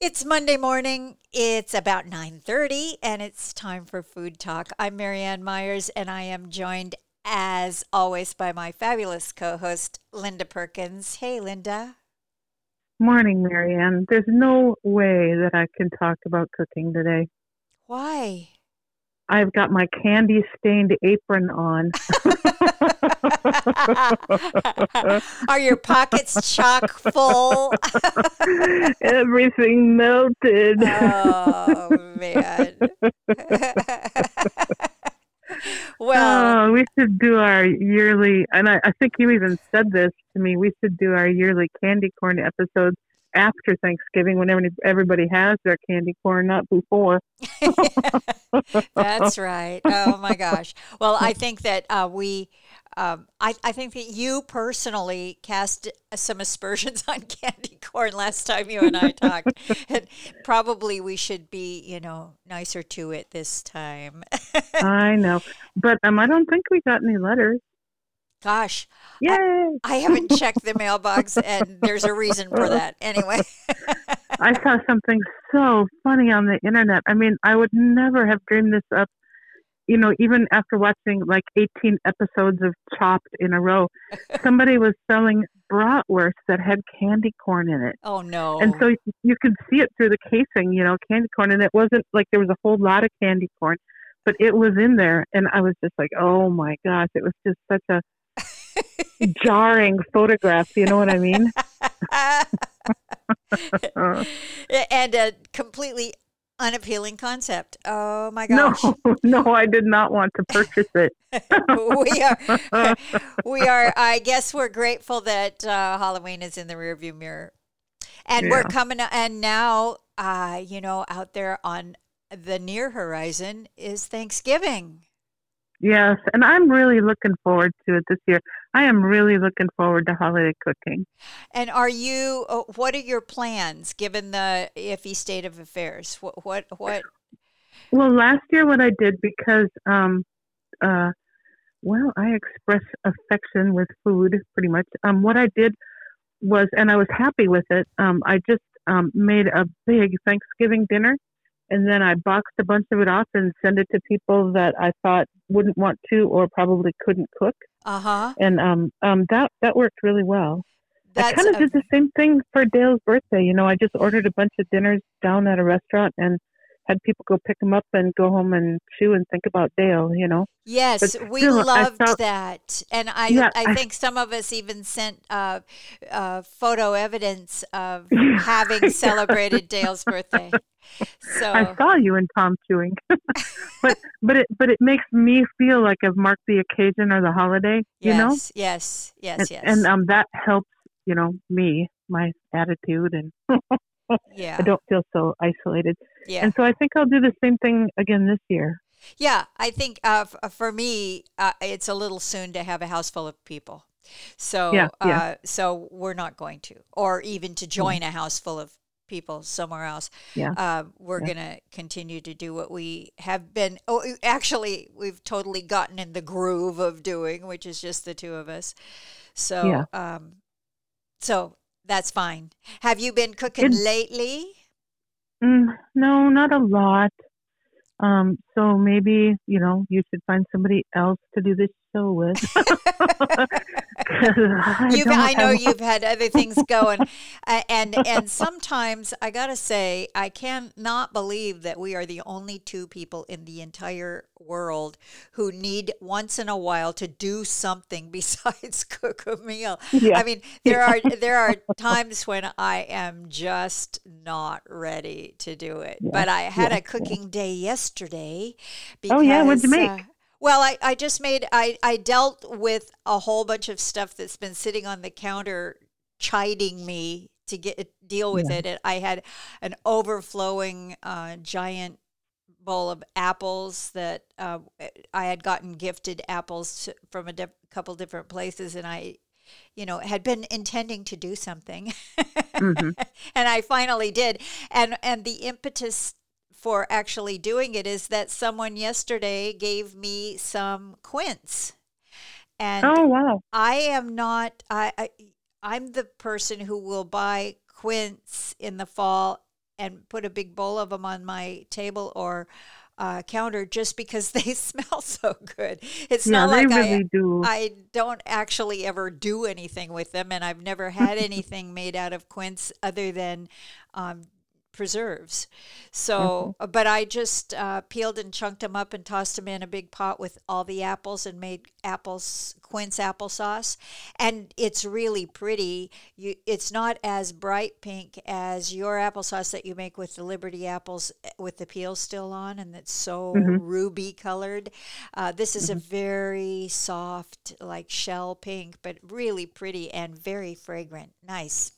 It's Monday morning. It's about 9:30 and it's time for food talk. I'm Marianne Myers and I am joined as always by my fabulous co-host Linda Perkins. Hey Linda. Morning, Marianne. There's no way that I can talk about cooking today. Why? I've got my candy stained apron on. Are your pockets chock full? Everything melted. oh man. well, oh, we should do our yearly, and I, I think you even said this to me. We should do our yearly candy corn episodes after Thanksgiving when everybody has their candy corn, not before. That's right. Oh my gosh. Well, I think that uh, we, um, I, I think that you personally cast some aspersions on candy corn last time you and I talked. and probably we should be, you know, nicer to it this time. I know. But um, I don't think we got any letters. Gosh. Yay! I, I, haven't checked the mailbox, and there's a reason for that. Anyway. I saw something so funny on the internet. I mean, I would never have dreamed this up, you know, even after watching like 18 episodes of Chopped in a row. Somebody was selling bratwurst that had candy corn in it. Oh, no. And so you could see it through the casing, you know, candy corn. And it wasn't like there was a whole lot of candy corn, but it was in there. And I was just like, oh my gosh, it was just such a jarring photograph. You know what I mean? and a completely unappealing concept. Oh my gosh! No, no, I did not want to purchase it. we are, we are. I guess we're grateful that uh, Halloween is in the rearview mirror, and yeah. we're coming. And now, uh, you know, out there on the near horizon is Thanksgiving. Yes, and I'm really looking forward to it this year. I am really looking forward to holiday cooking. And are you? Uh, what are your plans given the iffy state of affairs? What what what? Well, last year what I did because, um, uh, well, I express affection with food pretty much. Um, what I did was, and I was happy with it. Um, I just um, made a big Thanksgiving dinner and then I boxed a bunch of it off and sent it to people that I thought wouldn't want to or probably couldn't cook. Uh huh. And um, um, that that worked really well. That's I kind of a... did the same thing for Dale's birthday. You know, I just ordered a bunch of dinners down at a restaurant and had people go pick them up and go home and chew and think about Dale, you know. Yes, still, we loved felt, that, and I yeah, I think I, some of us even sent uh, uh, photo evidence of having celebrated Dale's birthday. So I saw you in Tom chewing, but but it but it makes me feel like I've marked the occasion or the holiday. Yes, you know. Yes, yes, and, yes. And um, that helps. You know, me, my attitude, and yeah, I don't feel so isolated. Yeah. And so I think I'll do the same thing again this year. Yeah, I think uh, uh, for me, uh, it's a little soon to have a house full of people. So, yeah, yeah. Uh, so we're not going to, or even to join a house full of people somewhere else. Yeah. Uh, we're yeah. going to continue to do what we have been. Oh, actually, we've totally gotten in the groove of doing, which is just the two of us. So, yeah. um, so that's fine. Have you been cooking lately? Mm, no, not a lot. Um, so maybe you know you should find somebody else to do this show with. I, I know you've had other things going, uh, and and sometimes I gotta say I cannot believe that we are the only two people in the entire world who need once in a while to do something besides cook a meal. Yeah. I mean, there are there are times when I am just not ready to do it. Yeah. But I had yeah. a cooking day yesterday. Because, oh yeah, what'd you make? Uh, well, I, I just made I, I dealt with a whole bunch of stuff that's been sitting on the counter chiding me to get deal with yeah. it. I had an overflowing uh, giant bowl of apples that uh, I had gotten gifted apples from a couple different places, and I, you know, had been intending to do something, mm-hmm. and I finally did. And and the impetus for actually doing it is that someone yesterday gave me some quince. And oh wow. I am not I, I I'm the person who will buy quince in the fall and put a big bowl of them on my table or uh, counter just because they smell so good. It's yeah, not like really I do. I don't actually ever do anything with them, and I've never had anything made out of quince other than um, preserves. So, Mm-hmm. but I just uh, peeled and chunked them up and tossed them in a big pot with all the apples and made apples quince applesauce, and it's really pretty. You, it's not as bright pink as your applesauce that you make with the Liberty apples eh, with the peel still on, and it's so Mhm. ruby colored. Uh, this is a very soft, like shell pink, but really pretty and very fragrant. Nice.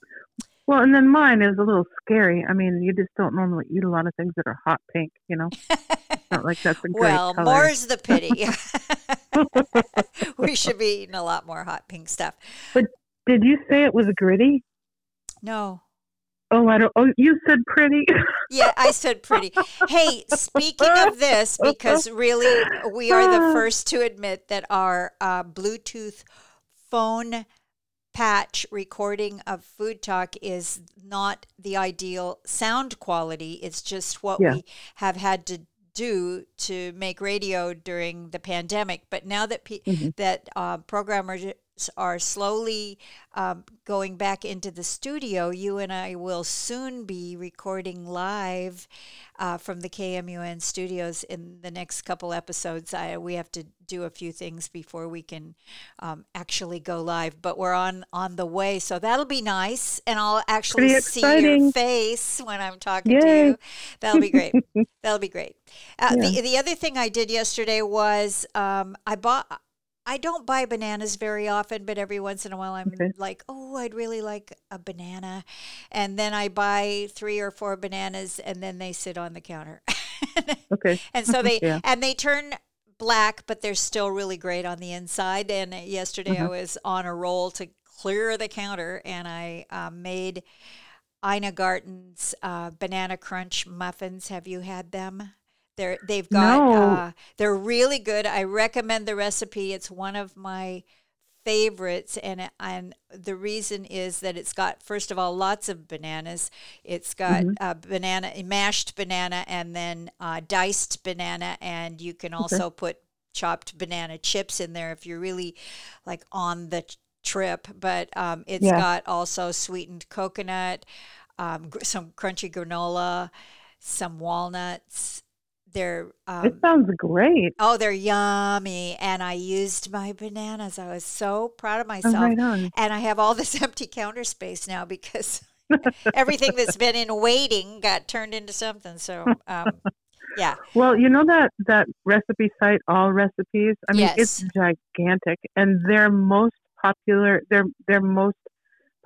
Well, and then mine is a little scary. I mean, you just don't normally eat a lot of things that are hot pink, you know? Not like that's a great Well, color. more's the pity. we should be eating a lot more hot pink stuff. But did you say it was gritty? No. Oh, I don't. Oh, you said pretty. Yeah, I said pretty. Hey, speaking of this, because really we are the first to admit that our uh, Bluetooth phone patch recording of Food Talk is not the ideal sound quality. It's just what Yeah. we have had to do to make radio during the pandemic. But now that pe- Mhm. that uh, programmers are slowly um, going back into the studio, you and I will soon be recording live uh, from the KMUN studios in the next couple episodes. I, we have to do a few things before we can um, actually go live, but we're on on the way, so that'll be nice, and I'll actually see your face when I'm talking to you. That'll be great. That'll be great. Uh, Yeah. the the other thing I did yesterday was um, I bought. I don't buy bananas very often, but every once in a while I'm Okay. like, oh, I'd really like a banana. And then I buy three or four bananas and then they sit on the counter. okay. and so they Yeah. and they turn black, but they're still really great on the inside. And yesterday I Mhm. was on a roll to clear the counter and I uh, made Ina Garten's uh, banana crunch muffins. Have you had them? They're they've got No. uh, they're really good. I recommend the recipe. It's one of my favorites and and the reason is that it's got first of all lots of bananas it's got Mhm. uh, banana mashed banana and then uh, diced banana and you can also put chopped banana chips in there if you're really like on the trip but um, it's Yeah. got also sweetened coconut um, some crunchy granola some walnuts they're It um, sounds great. Oh, they're yummy. And I used my bananas. I was so proud of Oh, myself. right on. And I have all this empty counter space now because everything that's been in waiting got turned into something. So, um, yeah. Well, you know that that recipe site, All Recipes. I mean, it's gigantic, and their most popular, their their most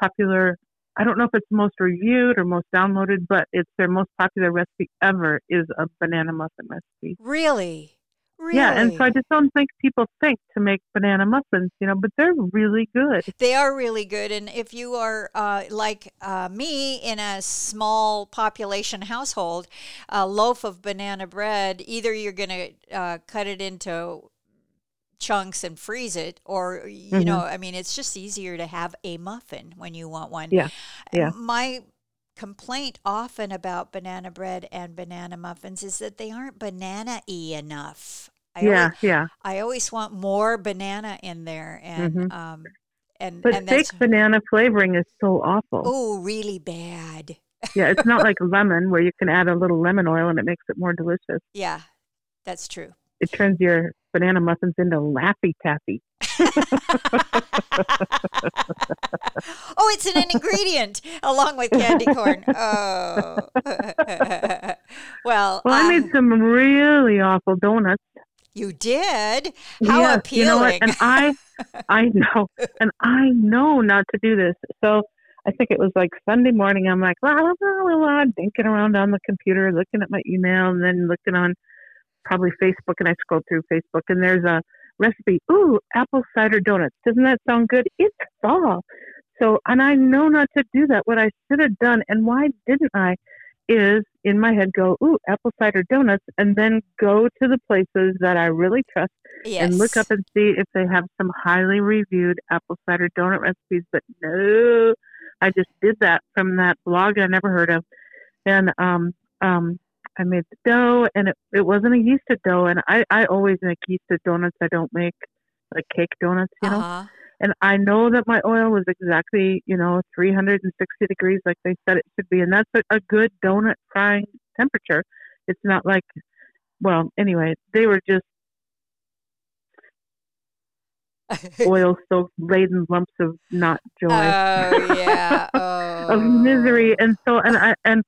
popular. I don't know if it's most reviewed or most downloaded, but it's their most popular recipe ever is a banana muffin recipe. Really? Really? Yeah, and so I just don't think people think to make banana muffins, you know, but they're really good. They are really good. And if you are uh, like uh, me in a small population household, a loaf of banana bread, either you're going to uh, cut it into chunks and freeze it, or, you Mhm. know, I mean, it's just easier to have a muffin when you want one. Yeah, yeah. My complaint often about banana bread and banana muffins is that they aren't banana y enough. I yeah, always, yeah. I always want more banana in there, and Mhm. um, and But and fake banana flavoring is so awful. oh really bad. Yeah, it's not like lemon where you can add a little lemon oil and it makes it more delicious. Yeah, that's true. It turns your banana muffins into Laffy Taffy. oh, it's an ingredient along with candy corn. Oh, well, Well, I made um, some really awful donuts. you did. How Yes, appealing! You know what? And I, I know, and I know not to do this. So I think it was like Sunday morning. I'm like, la la la la la, dinking around on the computer, looking at my email, and then looking on probably Facebook. And I scroll through Facebook, and there's a recipe. Ooh, apple cider donuts. Doesn't that sound good? It's fall. So, and I know not to do that. What I should have done, and why didn't I, is in my head go, ooh, apple cider donuts, and then go to the places that I really trust yes. and look up and see if they have some highly reviewed apple cider donut recipes. But no, I just did that from that blog I never heard of. and um um I made the dough, and it it wasn't a yeasted dough, and I I always make yeasted donuts. I don't make like cake donuts, you know. Uh-huh. And I know that my oil was exactly you know 360 degrees, like they said it should be, and that's a, a good donut frying temperature. It's not like, well, anyway, they were just oil soaked laden lumps of not joy oh yeah. Oh. of misery and so and i and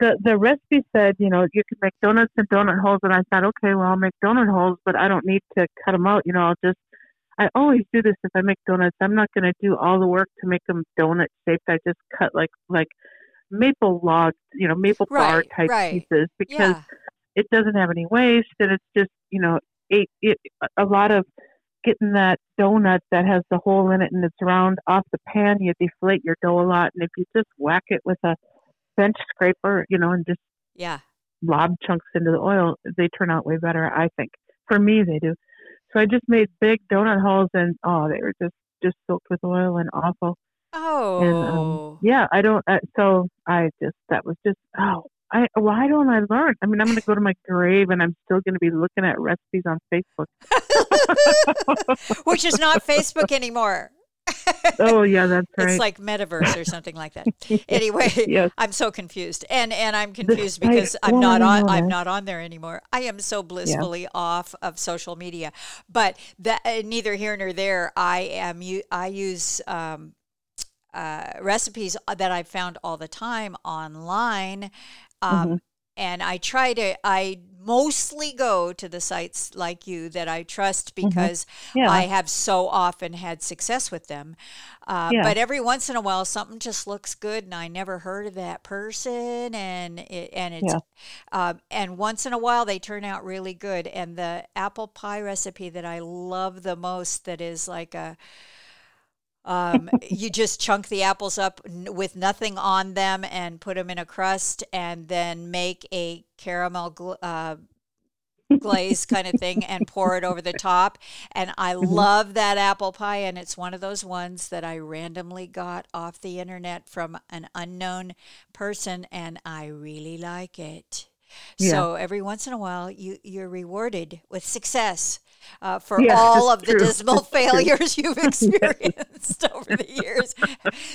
the the recipe said you know you can make donuts and donut holes and i thought okay well i'll make donut holes but i don't need to cut them out you know i'll just i always do this if i make donuts i'm not going to do all the work to make them donut shaped i just cut like like maple log you know maple bar type right. pieces because Yeah. it doesn't have any waste and it's just you know it, it a lot of getting that donut that has the hole in it and it's round off the pan you deflate your dough a lot and if you just whack it with a bench scraper you know and just Yeah. lob chunks into the oil they turn out way better i think for me they do so i just made big donut holes and oh they were just just soaked with oil and awful Oh. and um, yeah i don't uh, so i just that was just oh I, why don't I learn? I mean, I'm going to go to my grave and I'm still going to be looking at recipes on Facebook. Which is not Facebook anymore. Oh, yeah, that's right. It's like metaverse or something like that. Anyway, yes. I'm so confused, and and I'm confused because I'm well, not on. I'm not on there anymore. I am so blissfully off of social media. But that uh, neither here nor there. I am. I use. Um, uh, recipes that I found all the time online, um, Mm-hmm. and I try to. I mostly go to the sites like you that I trust because Mm-hmm. Yeah. I have so often had success with them. Uh, Yeah. But every once in a while, something just looks good, and I never heard of that person, and it, and it's Yeah. um, and once in a while they turn out really good. And the apple pie recipe that I love the most, that is like a um, you just chunk the apples up n- with nothing on them and put them in a crust, and then make a caramel gl- uh, glaze kind of thing and pour it over the top. And I love that apple pie. And it's one of those ones that I randomly got off the internet from an unknown person, and I really like it. Yeah. So every once in a while, you you're rewarded with success uh, for Yes, all of the dismal failures you've experienced over the years.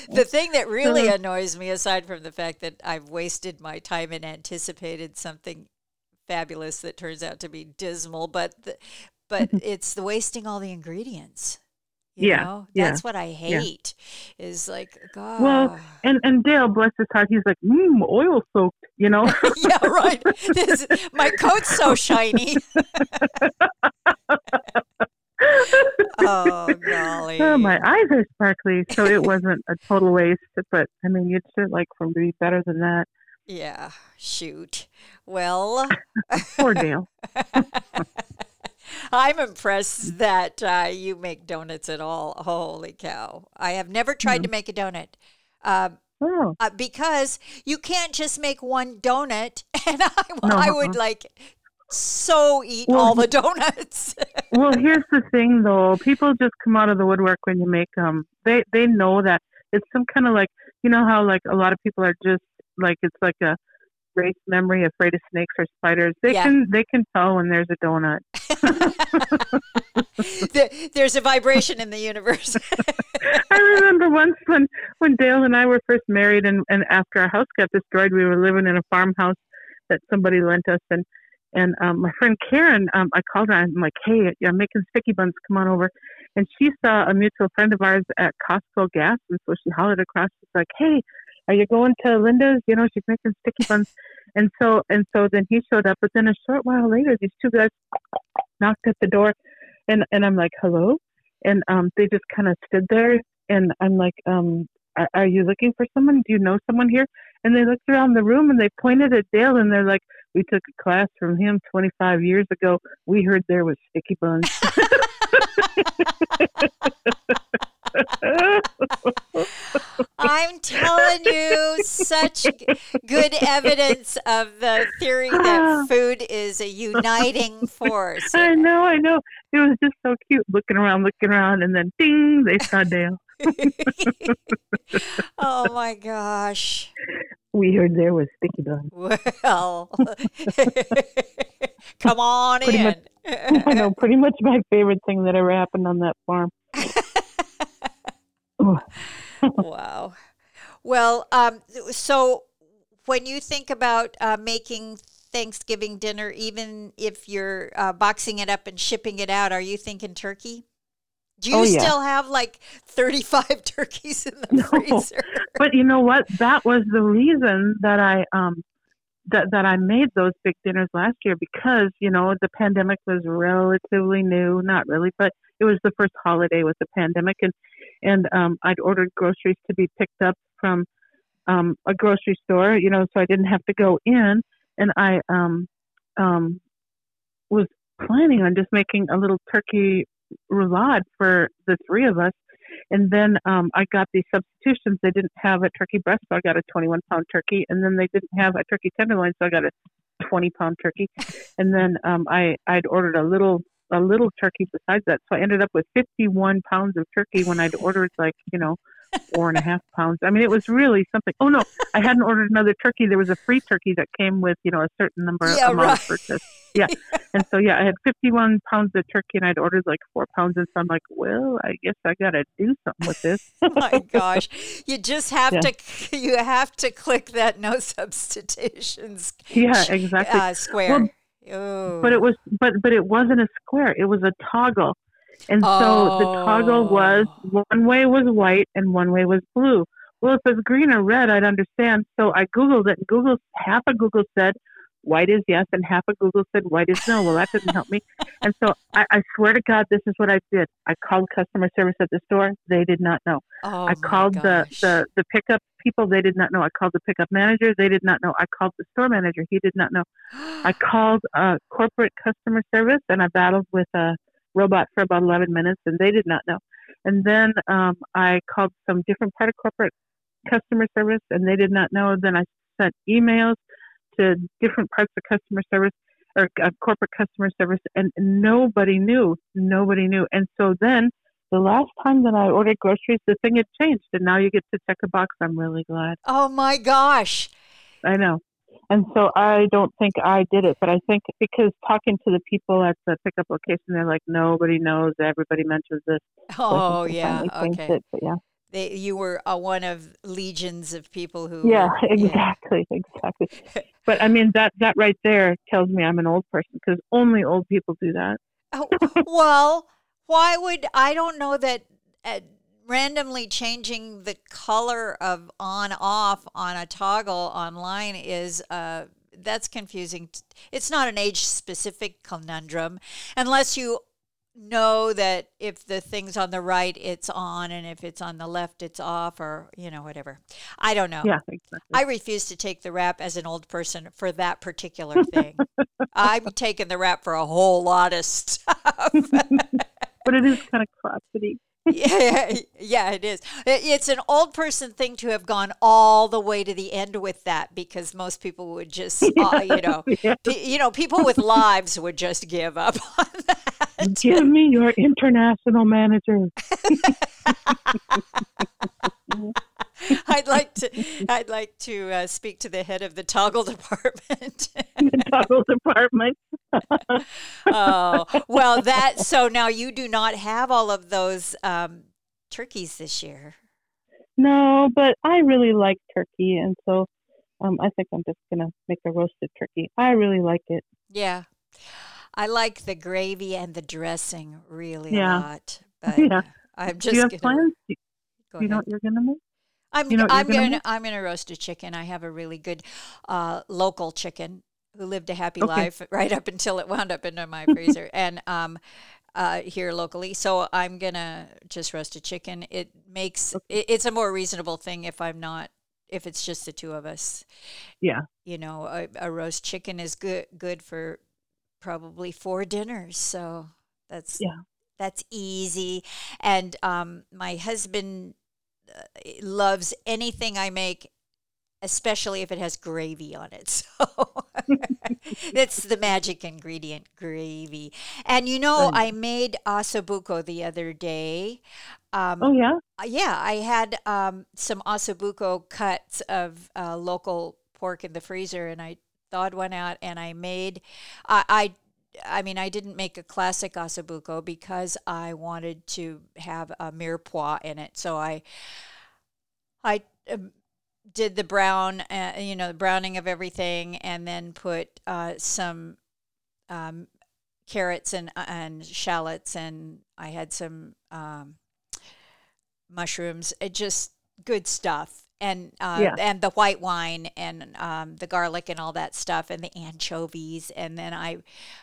The thing that really annoys me, aside from the fact that I've wasted my time and anticipated something fabulous that turns out to be dismal, but the, but it's the wasting all the ingredients. Yeah, know? yeah, that's what I hate. Is like God. Well, and and Dale, bless his heart, he's like, mmm, oil soaked, you know. yeah, right. This, my coat's so shiny. oh golly. oh, my eyes are sparkly, so it wasn't a total waste. But I mean, you'd sure like for to be better than that. Yeah. Shoot. Well. Poor Dale. I'm impressed that uh, you make donuts at all. Holy cow. I have never tried to make a donut um, Oh, uh, because you can't just make one donut and I, No, I would uh-uh. like so eat Well, all the donuts. well, here's the thing, though. People just come out of the woodwork when you make them. They they know that it's some kind of like you know how like a lot of people are just like it's like a race memory, afraid of snakes or spiders. They Yeah. can they can tell when there's a donut. There- There's a vibration in the universe. I remember once when when Dale and I were first married, and and after our house got destroyed, we were living in a farmhouse that somebody lent us, and and um, my friend Karen, um, I called her. And I'm like, hey, I'm making sticky buns. Come on over. And she saw a mutual friend of ours at Costco gas, and so she hollered across. She's like, hey, are you going to Linda's? You know, she's making sticky buns. And so and so then he showed up, but then a short while later, these two guys knocked at the door, and and I'm like, hello, and um, they just kind of stood there, and I'm like, um, are, are you looking for someone? Do you know someone here? And they looked around the room and they pointed at Dale, and they're like, we took a class from him 25 years ago. We heard there was sticky buns. I'm telling you, such good evidence of the theory that food is a uniting force. I know, I know. It was just so cute looking around, looking around, and then ding, they saw Dale. oh my gosh. we heard there was sticky buns. Well, come on Pretty in. much- I know, pretty much my favorite thing that ever happened on that farm. Wow. Well, um, so when you think about uh, making Thanksgiving dinner, even if you're uh, boxing it up and shipping it out, are you thinking turkey? Do you Oh, yeah. still have like 35 turkeys in the No. freezer? But you know what? That was the reason that I um that that I made those big dinners last year because you know the pandemic was relatively new, not really, but it was the first holiday with the pandemic, and and um, I'd ordered groceries to be picked up from um, a grocery store, you know, so I didn't have to go in, and I um um was planning on just making a little turkey roulade for the three of us. And then um, I got these substitutions. They didn't have a turkey breast, so I got a 21 pound turkey. And then they didn't have a turkey tenderloin, so I got a 20 pound turkey. And then um, I I'd ordered a little a little turkey besides that, so I ended up with 51 pounds of turkey when I'd ordered like you know four and a half pounds. I mean, it was really something. Oh no, I hadn't ordered another turkey. There was a free turkey that came with you know a certain number Yeah, amount right. of purchase. Yeah, and so yeah, I had 51 pounds of turkey, and I'd ordered like four pounds, and so I'm like, well, I guess I got to do something with this. My gosh, you just have Yeah. to you have to click that no substitutions yeah, exactly. uh, square. Oh. but it was but but it wasn't a square. It was a toggle. And so the toggle oh. was Oh. one way was white and one way was blue. Well if it was green or red i'd understand. So i googled it. And google half of google said white is yes and half of google said white is no well that didn't help me and so I, I swear to god this is what i did i called customer service at the store they did not know Oh, I called the, the the pickup people. They did not know. I called the pickup manager. They did not know. I called the store manager. He did not know. I called uh, corporate customer service and I battled with a robot for about 11 minutes and they did not know. And then um, I called some different part of corporate customer service and they did not know. Then I sent emails to different parts of customer service or uh, corporate customer service and nobody knew. Nobody knew. And so then the last time that I ordered groceries, the thing had changed and now you get to check a box. I'm really glad. oh my gosh. I know. And so I don't think I did it, but I think because talking to the people at the pickup location, they're like, nobody knows. Everybody mentions this. Oh yeah. Okay. It, but yeah. They, you were uh, one of legions of people who. Yeah, were- exactly, exactly. But I mean, that that right there tells me I'm an old person because only old people do that. Oh, well, why would I don't know that uh, randomly changing the color of on off on a toggle online is uh that's confusing. It's not an age specific conundrum unless you know that if the thing's on the right it's on and if it's on the left it's off or you know whatever. I don't know. Yeah, exactly. I refuse to take the rap as an old person for that particular thing. I'm taking the rap for a whole lot of stuff. but it is kind of crotchety. yeah, yeah, it is. It's an old person thing to have gone all the way to the end with that because most people would just, uh, you know, Yeah. pe- you know, people with lives would just give up on that. Give me your international manager. I'd like to, I'd like to uh, speak to the head of the toggle department. the toggle department. Oh, well, that so now you do not have all of those um, turkeys this year. No, but I really like turkey, and so um, I think I'm just gonna make a roasted turkey. I really like it. Yeah. I like the gravy and the dressing really Yeah. a lot. But Yeah. I'm just. Do you have gonna plans? Do go you know what you're gonna make? I'm you know I'm gonna gonna? I'm gonna roast a chicken. I have a really good uh, local chicken who lived a happy Okay. life right up until it wound up into my freezer and um uh, here locally. So I'm gonna just roast a chicken. It makes it, it's a more reasonable thing if I'm not if it's just the two of us. Yeah. You know, a, a roast chicken is good good for probably four dinners. So that's Yeah. that's easy. And um, my husband uh, loves anything I make, especially if it has gravy on it. So it's the magic ingredient gravy. And you know, I made ossobuco the other day. Um, oh yeah. Yeah, I had um, some ossobuco cuts of uh, local pork in the freezer, and I thawed one out, and I made. I, I I mean, I didn't make a classic ossobuco because I wanted to have a mirepoix in it. So I, I um, did the brown, uh, you know, the browning of everything, and then put uh, some um, carrots and uh, and shallots, and I had some um, mushrooms. It just good stuff and uh, yeah. and the white wine and um, the garlic and all that stuff and the anchovies and then I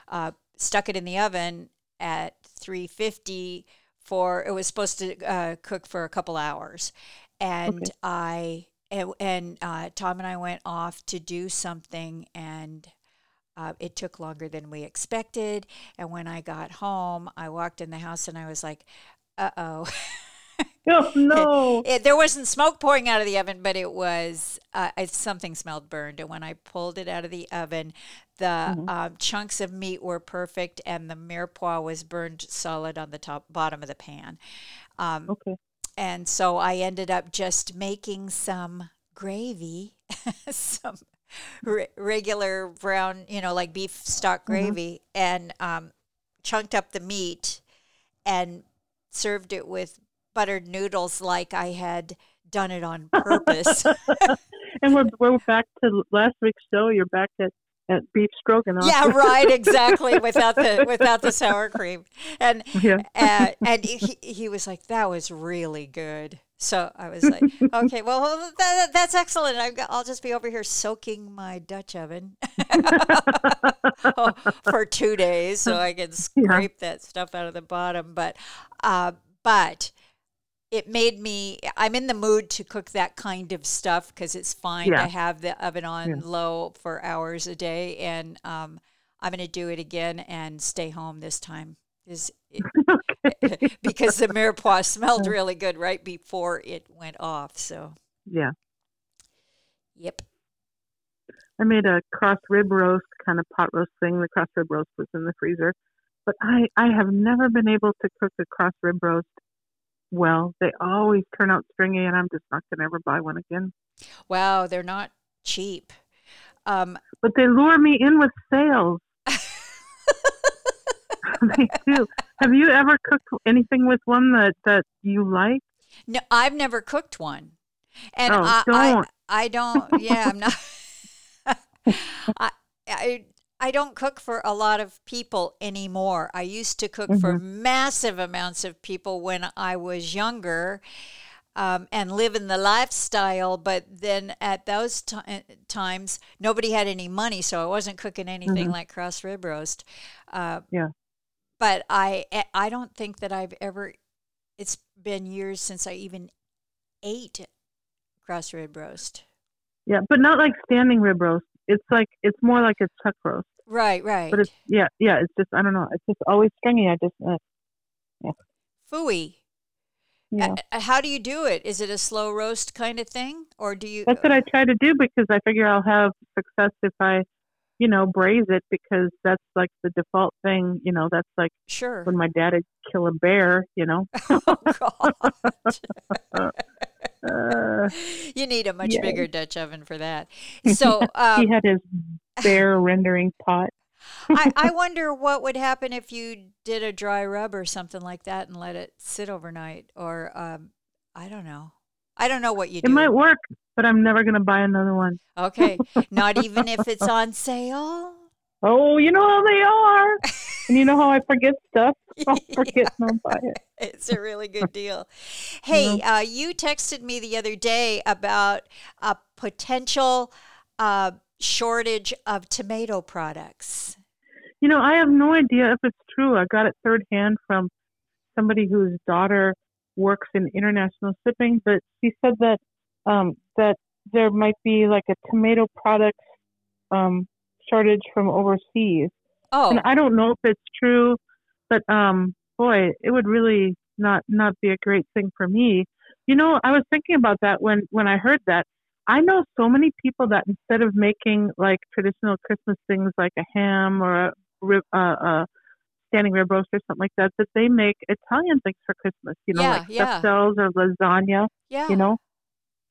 uh, stuck it in the oven at 350 for it was supposed to uh, cook for a couple hours and okay. I and, and uh, Tom and I went off to do something and uh, it took longer than we expected and when I got home I walked in the house and I was like uh oh oh no! It, there wasn't smoke pouring out of the oven, but it was uh, something smelled burned. And when I pulled it out of the oven, the mm-hmm. um, chunks of meat were perfect, and the mirepoix was burned solid on the top bottom of the pan. Um, okay. And so I ended up just making some gravy, some re- regular brown, you know, like beef stock mm-hmm. gravy, mm-hmm. and um, chunked up the meat and served it with buttered noodles like I had done it on purpose. and we're we're back to last week's show. You're back at, at beef stroganoff. Yeah, right, exactly. Without the without the sour cream, and yeah. uh, and he he was like, "That was really good." So I was like, "Okay, well, that, that's excellent. I'll just be over here soaking my Dutch oven for two days, so I can scrape yeah. that stuff out of the bottom." But, uh, but it made me i'm in the mood to cook that kind of stuff because it's fine yeah. to have the oven on yeah. low for hours a day and um, i'm going to do it again and stay home this time. Is because the mirepoix smelled really good right before it went off so. Yeah. Yep. I made a cross rib roast kind of pot roast thing. The cross rib roast was in the freezer but i i have never been able to cook a cross rib roast well. They always turn out stringy, and I'm just not going to ever buy one again. Wow, they're not cheap. Um, but they lure me in with sales. they do. Have you ever cooked anything with one that that you like? No, I've never cooked one, and oh, I, don't. I, I don't. Yeah, I'm not. I, I I don't cook for a lot of people anymore. I used to cook mm-hmm. for massive amounts of people when I was younger um, and live in the lifestyle. But then at those t- times, nobody had any money, so I wasn't cooking anything mm-hmm. like cross rib roast. Uh, yeah. But I, eh, I don't think that I've ever. It's been years since I even ate cross rib roast. Yeah, but not like standing rib roast. It's like it's more like a chuck roast. Right, right. But it's yeah, yeah. It's just I don't know. It's just always stringy. I just uh, yeah. Fooey. Yeah. Uh, how do you do it? Is it a slow roast kind of thing, or do you? That's what I try to do because I figure I'll have success if I, you know, braise it because that's like the default thing. You know, that's like sure when my dad would kill a bear. You know. oh God. Uh, you need a much bigger Dutch oven for that. So um, he had his bear rendering pot. I, I wonder what would happen if you did a dry rub or something like that and let it sit overnight, or um, I don't know. I don't know what you do. It might work, but I'm never going to buy another one. Okay, not even if it's on sale. Oh, you know how they are. and you know how I forget stuff? I'll forget and I'll buy it. It's a really good deal. Hey, uh, you texted me the other day about a potential uh, shortage of tomato products. You know, I have no idea if it's true. I got it third hand from somebody whose daughter works in international shipping, but she said that um, that there might be like a tomato product um, shortage from overseas. Oh, and I don't know if it's true, but um, boy, it would really not not be a great thing for me. You know, I was thinking about that when when I heard that. I know so many people that instead of making like traditional Christmas things like a ham or a rib, uh, a standing rib roast or something like that, that they make Italian things for Christmas. You know, Yeah, like yeah. stuffed or lasagna. Yeah. You know.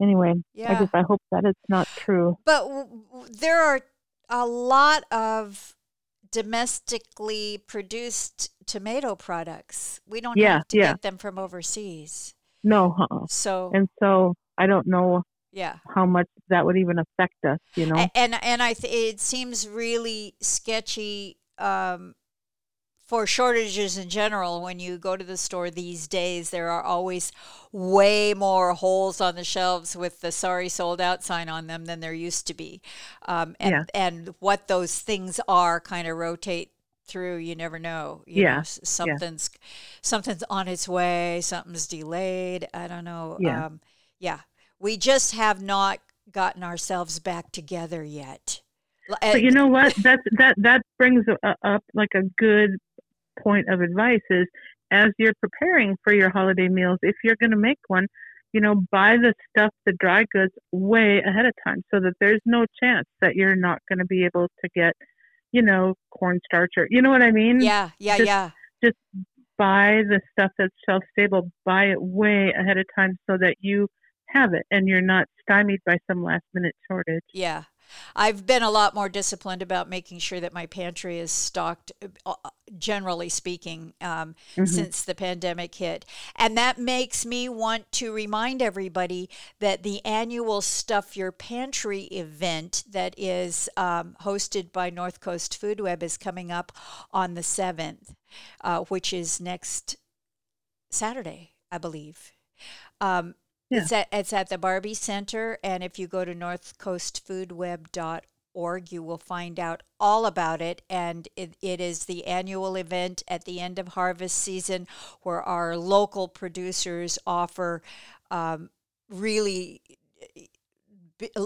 Anyway, I Yeah. just I hope that it's not true. But w- w- there are a lot of domestically produced tomato products. We don't Yeah, have to yeah. get them from overseas. No, uh-uh. So and so I don't know yeah. how much that would even affect us. You know. And and I th- it seems really sketchy um, for shortages in general. When you go to the store these days, there are always way more holes on the shelves with the "Sorry, sold out" sign on them than there used to be. Um, and Yeah. and what those things are kind of rotate through. You never know. You Yeah, know, something's something's on its way. Something's delayed. I don't know. Yeah. Um, yeah. We just have not gotten ourselves back together yet. But you know what? That's that that brings uh, up like a good point of advice is as you're preparing for your holiday meals, if you're going to make one, you know, buy the stuff, the dry goods, way ahead of time, so that there's no chance that you're not going to be able to get, you know, cornstarch or you know what I mean. yeah, yeah, just- yeah. Just buy the stuff that's shelf stable. Buy it way ahead of time so that you have it and you're not stymied by some last minute shortage. Yeah. I've been a lot more disciplined about making sure that my pantry is stocked, uh, generally speaking, um, Mhm. since the pandemic hit. And that makes me want to remind everybody that the annual Stuff Your Pantry event that is um, hosted by North Coast Food Web is coming up on the 7th, uh, which is next Saturday, I believe. Um, Yeah. It's at it's at the Barbey Center, and if you go to northcoastfoodweb.org, you will find out all about it. And it, it is the annual event at the end of harvest season, where our local producers offer um, really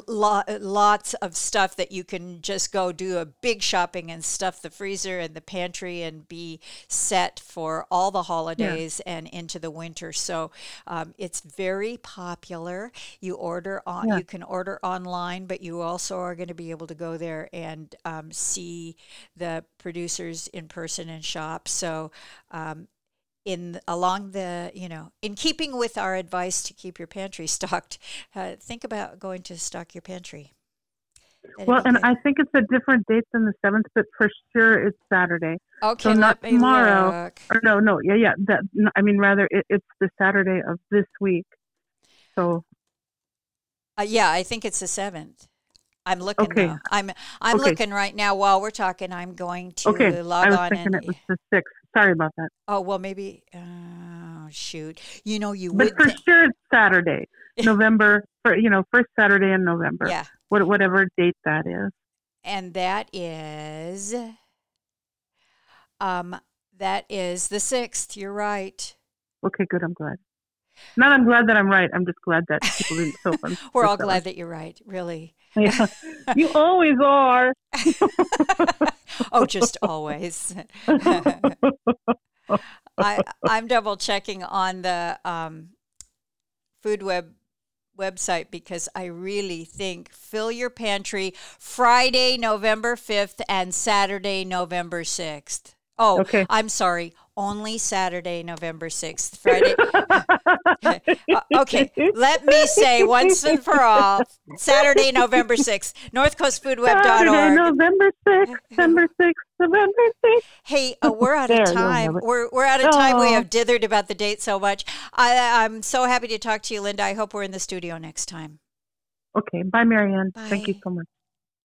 lots of stuff that you can just go do a big shopping and stuff the freezer and the pantry and be set for all the holidays and into the winter. So um, it's very popular. You order on, Yeah. you can order online, but you also are going to be able to go there and um, see the producers in person and shop. So um, in along the you know in keeping with our advice to keep your pantry stocked uh, think about going to stock your pantry That'd Well, and. I think it's a different date than the seventh, but for sure it's Saturday. okay so not tomorrow. Or no, no, yeah, yeah. That no, I mean, rather it, it's the Saturday of this week. So Uh, yeah i think it's the seventh i'm looking Okay. now i'm i'm Okay. looking right now while we're talking i'm going to okay, log I was on thinking and it was the sixth. Sorry about that. oh well maybe oh shoot you know you But would for sure it's Saturday, November. For you know, first Saturday in November. yeah What whatever date that is. and that is um that is the sixth you're right Okay, good. I'm glad. Not I'm glad that I'm right. I'm just glad that people didn't show we're all glad that you're right really Yeah. you always are. oh just always I, I'm double checking on the um, food web website because I really think fill your pantry Friday, November 5th and Saturday, November 6th. Oh, Okay. I'm sorry. Only Saturday, November 6th. Friday. Okay, let me say once and for all Saturday, November 6th, Saturday, northcoastfoodweb.org. November 6th, November 6th, November 6th. Hey, uh, we're out of time. We're we're out of time. We Oh. have dithered about the date so much. I I'm so happy to talk to you, Linda. I hope we're in the studio next time. Okay, bye, Marianne. Bye. Thank you so much.